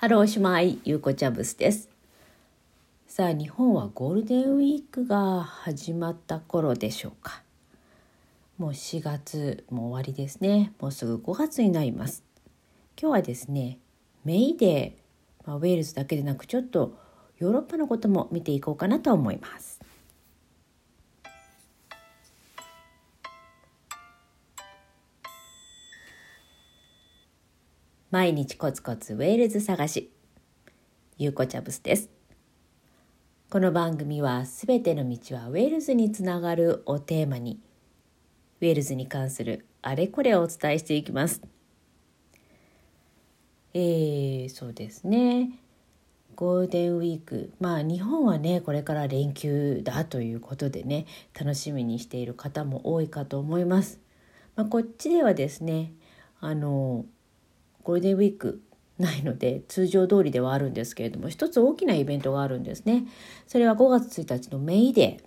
Helo S'mae、ゆうこちゃぶすです。さあ、日本はゴールデンウィークが始まった頃でしょうか。もう4月も終わりですね。もうすぐ5月になります。今日はですね、メイデー、まあ、ウェールズだけでなくちょっとヨーロッパのことも見ていこうかなと思います。毎日コツコツウェールズ探し。ゆうこチャブスです。この番組はすべての道はウェールズにつながるをテーマにウェールズに関するあれこれをお伝えしていきます。えー、そうですね。ゴールデンウィーク。まあ日本はねこれから連休だということでね楽しみにしている方も多いかと思います、まあ、こっちではですねあのゴールデンウィークないので通常通りではあるんですけれども一つ大きなイベントがあるんですね。それは5月1日のメイデー。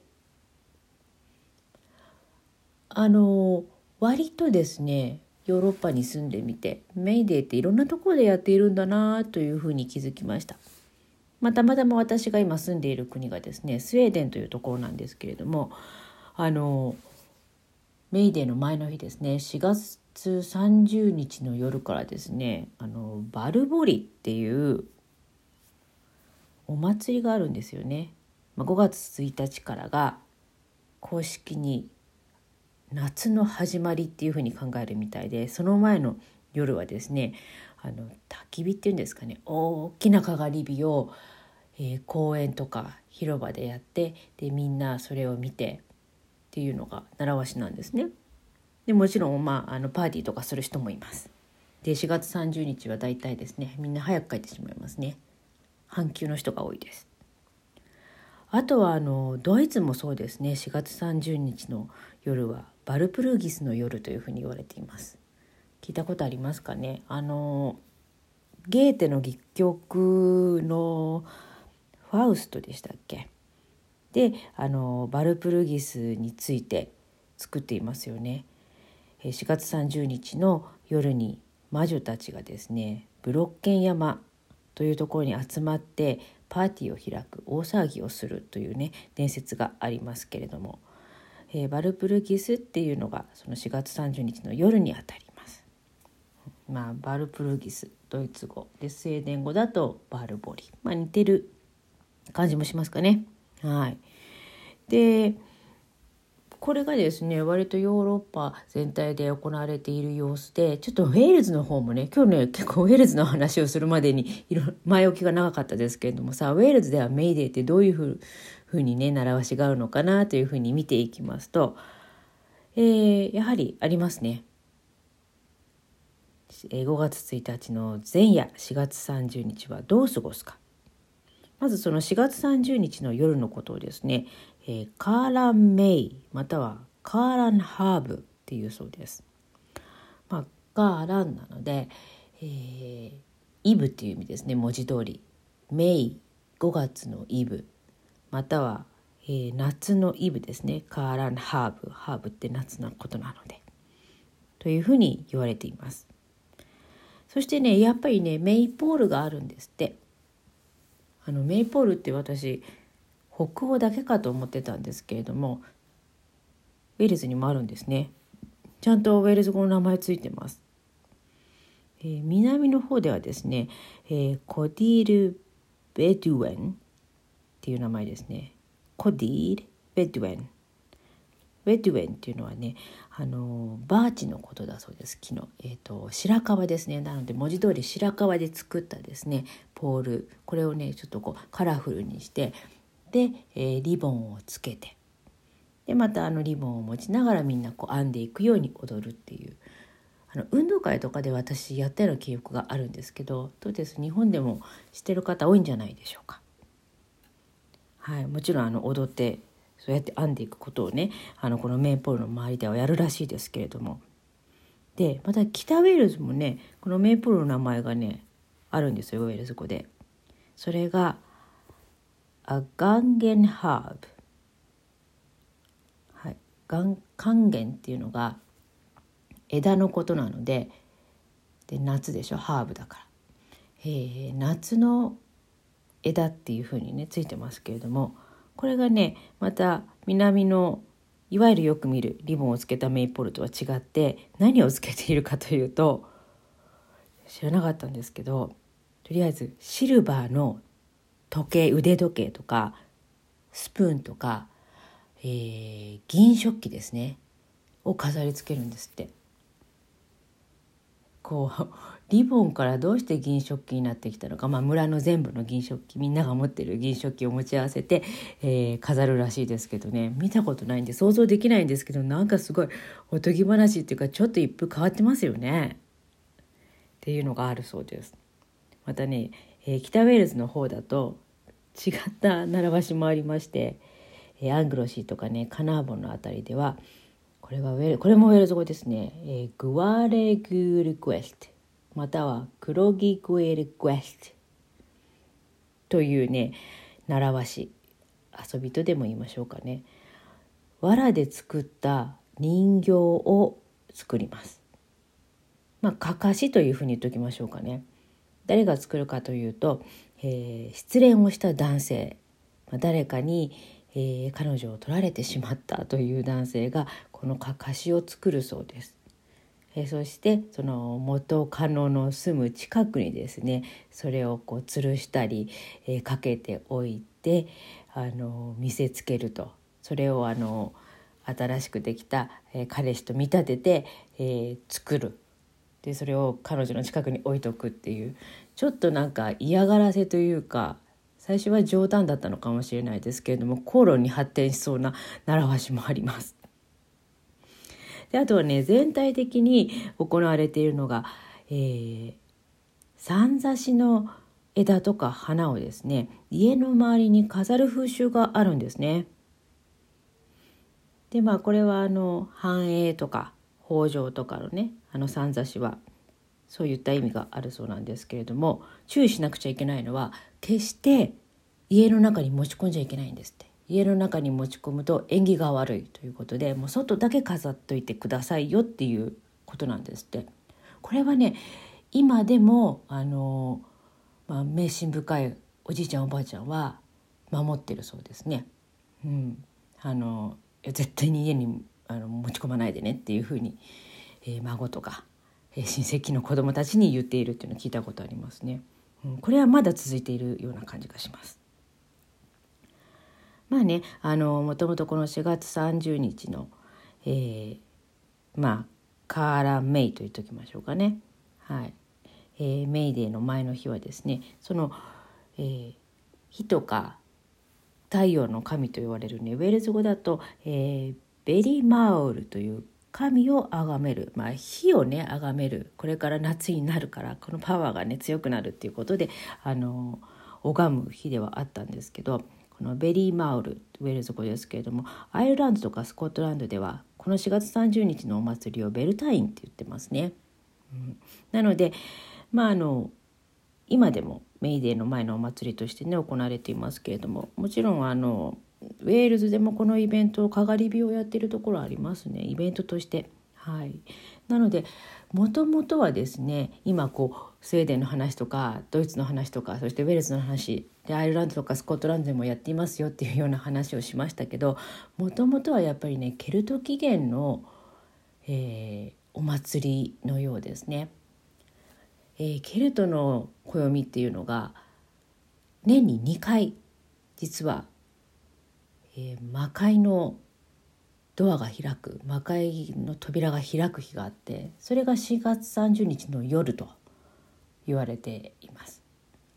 あの割とですねヨーロッパに住んでみてメイデーっていろんなところでやっているんだなというふうに気づきました。またまたま私が今住んでいる国がですねスウェーデンというところなんですけれどもあのメイデーの前の日ですね4月30日の夜からですねあのバルボリっていうお祭りがあるんですよね。まあ、5月1日からが公式に夏の始まりっていうふうに考えるみたいでその前の夜はですねあの焚き火っていうんですかね大きなかがり火を、えー、公園とか広場でやってでみんなそれを見てっていうのが習わしなんですね。でもちろん、まあ、あのパーティーとかする人もいます。で4月30日は大体ですねみんな早く帰ってしまいますね。半休の人が多いです。あとはあのドイツもそうですね4月30日の夜はバルプルギスの夜というふうに言われています。聞いたことありますかね？あのゲーテの戯曲のファウストでしたっけ？であのバルプルギスについて作っていますよね。4月30日の夜に魔女たちがですねブロッケン山というところに集まってパーティーを開く大騒ぎをするというね伝説がありますけれども、えー、バルプルギスっていうのがその4月30日の夜にあたります。まあ、バルプルギスドイツ語でスウェーデン語だとバルボリ、まあ、似てる感じもしますかね。はい、でこれがですね割とヨーロッパ全体で行われている様子でちょっとウェールズの方もね今日ね結構ウェールズの話をするまでにいろ前置きが長かったですけれどもさウェールズではメイデーってどういうふうふうにね習わしがあるのかなというふうに見ていきますと、えー、やはりありますね。5月1日の前夜4月30日はどう過ごすかまずその4月30日の夜のことをですね、えー、カーランメイまたはカーランハーブっていうそうです。まあ、カーランなので、えー、イブっていう意味ですね文字通り。メイ5月のイブまたは、えー、夏のイブですねカーランハーブハーブって夏のことなのでというふうに言われています。そしてねやっぱりねメイポールがあるんですって。あのメイポールって私北欧だけかと思ってたんですけれどもウェールズにもあるんですね。ちゃんとウェールズ語の名前ついてます、えー、南の方ではですね、えー、コディール・ベドゥエンっていう名前ですね。コディール・ベドゥエン。ベドゥエンっていうのはねあのバーチのことだそうです。木の、えーと、白樺ですね。なので文字通り白樺で作ったですねポール。これをねちょっとこうカラフルにしてで、えー、リボンをつけて。でまたあのリボンを持ちながらみんなこう編んでいくように踊るっていうあの運動会とかで私やったような記憶があるんですけどどうです？日本でも知ってる方多いんじゃないでしょうか。はい、もちろんあの踊ってそうやって編んでいくことをねあのこのメイポールの周りではやるらしいですけれどもでまた北ウェールズもねこのメイポールの名前がねあるんですよウェールズ語で。それがアガンゲンハーブ。還元っていうのが枝のことなのでで夏でしょハーブだから。えー、夏の枝っていう風にねついてますけれどもこれがねまた南のいわゆるよく見るリボンをつけたメイポールとは違って何をつけているかというと知らなかったんですけどとりあえずシルバーの時計腕時計とかスプーンとか、えー、銀食器ですねを飾りつけるんですって。こう リボンからどうして銀食器になってきたのか、まあ、村の全部の銀食器みんなが持ってる銀食器を持ち合わせて、えー、飾るらしいですけどね見たことないんで想像できないんですけどなんかすごいおとぎ話っていうかちょっと一風変わってますよねっていうのがあるそうです。またね、えー、北ウェールズの方だと違った習わしもありまして、えー、アングロシーとかねカナーボンの辺りではこれはウェルこれもウェルズ語ですね、えー、グワレグールクエスト。またはクロギクエルクエスト。というね習わし遊びとでも言いましょうかね。藁で作った人形を作ります。まあかかしというふうに言っておきましょうかね。誰が作るかというと、えー、失恋をした男性。まあ誰かに、えー、彼女を取られてしまったという男性がこのかかしを作るそうです。えー、そしてその元カノの住む近くにですねそれをこう吊るしたり、えー、かけておいてあの見せつけるとそれをあの新しくできた、え、彼氏と見立てて、え、作るでそれを彼女の近くに置いとくっていうちょっとなんか嫌がらせというか最初は冗談だったのかもしれないですけれども口論に発展しそうな習わしもあります。であとはね全体的に行われているのが、えー、三差しの枝とか花をですね家の周りに飾る風習があるんですね。でまあこれはあの繁栄とか北条とかのねあの三差しはそういった意味があるそうなんですけれども注意しなくちゃいけないのは決して家の中に持ち込んじゃいけないんですって。家の中に持ち込むと縁起が悪いということでもう外だけ飾っといてくださいよっていうことなんですって。これはね今でもあの、まあ、迷信深いおじいちゃんおばあちゃんは守ってるそうですね。うん、あの絶対に家にあの持ち込まないでねっていうふうに、えー、孫とか、親戚の子供たちに言っているっていうのを聞いたことありますね。うん、これはまだ続いているような感じがします。まあねあのもともとこの4月30日の、えー、まあカーラメイと言っておきましょうかね。はいえー、メイデーの前の日はですねその、えー、火とか太陽の神と言われるねウェールズ語だと、えー、ベリーマウルという神を崇める、まあ、火をね崇める。これから夏になるからこのパワーがね強くなるっていうことであの拝む日ではあったんですけどこのベリーマウルウェールズ語ですけれどもアイルランドとかスコットランドではこの4月30日のお祭りをベルタインって言ってますね。うん、なのでまああの今でもメイデーの前のお祭りとしてね行われていますけれどももちろんあのウェールズでもこのイベントをかがり火をやってるところありますねイベントとして。はい、なのでもともとはですね今こうスウェーデンの話とかドイツの話とかそしてウェールズの話でアイルランドとかスコットランドでもやっていますよっていうような話をしましたけどもともとはやっぱりねケルト起源の、えー、お祭りのようですね。えー、ケルトの暦っていうのが年に2回実はえー、魔界のドアが開く魔界の扉が開く日があってそれが4月30日の夜と言われています。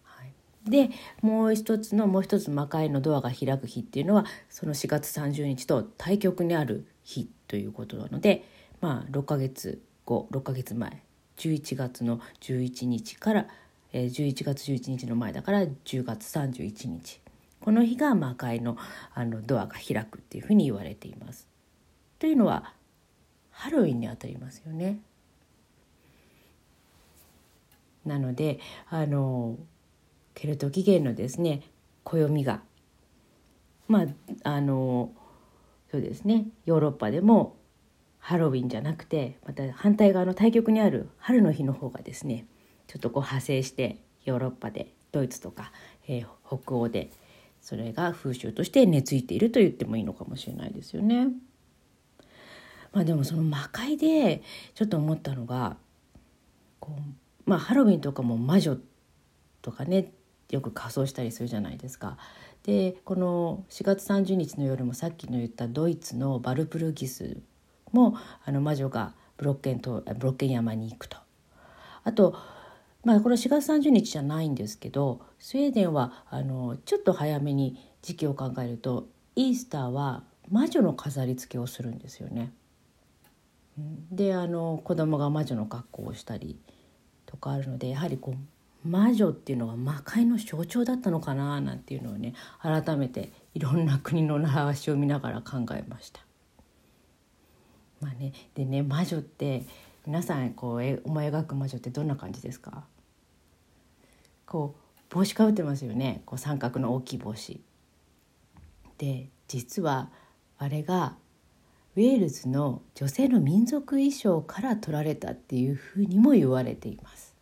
はい、でもう一つのもう一つ魔界のドアが開く日っていうのはその4月30日と対極にある日ということなのでまあ6ヶ月後6ヶ月前11月の11日から、えー、11月11日の前だから10月31日この日が魔界のあのドアが開くっていうふうに言われています。というのはハロウィンにあたりますよね。なのであのケルト起源のですね暦がまああのそうですねヨーロッパでもハロウィンじゃなくてまた反対側の対極にある春の日の方がですねちょっとこう派生してヨーロッパでドイツとか、えー、北欧でそれが風習として根付いていると言ってもいいのかもしれないですよね。まあ、でもその魔界でちょっと思ったのがこう、まあ、ハロウィンとかも魔女とかねよく仮装したりするじゃないですか。でこの4月30日の夜もさっきの言ったドイツのバルプルギスもあの魔女がブロッケンとブロッケン山に行くと。あとまあこれ4月30日じゃないんですけどスウェーデンはあのちょっと早めに時期を考えるとイースターは魔女の飾り付けをするんですよね。であの子供が魔女の格好をしたりとかあるのでやはりこう魔女っていうのが魔界の象徴だったのかななんていうのをね改めていろんな国の習わしを見ながら考えました。まあね、でね魔女って皆さんこう思い描く魔女ってどんな感じですか？こう帽子かぶってますよねこう三角の大きい帽子。で実はあれがウェールズの女性の民族衣装から取られたっていうふうにも言われています。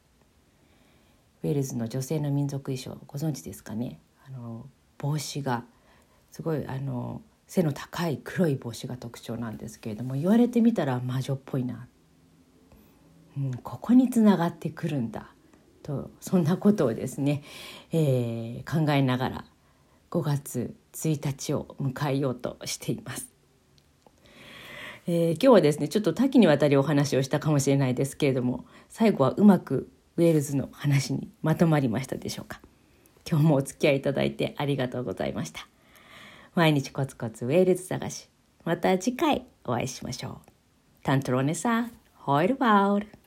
ウェールズの女性の民族衣装ご存知ですかね？あの帽子がすごいあの背の高い黒い帽子が特徴なんですけれども言われてみたら魔女っぽいな、うん、ここにつながってくるんだとそんなことをですね、えー、考えながら5月1日を迎えようとしています。えー、今日はですねちょっと多岐にわたりお話をしたかもしれないですけれども最後はうまくウェールズの話にまとまりましたでしょうか。今日もお付き合いいただいてありがとうございました。毎日コツコツウェールズ探し。また次回お会いしましょう。タントロネサホイルワール。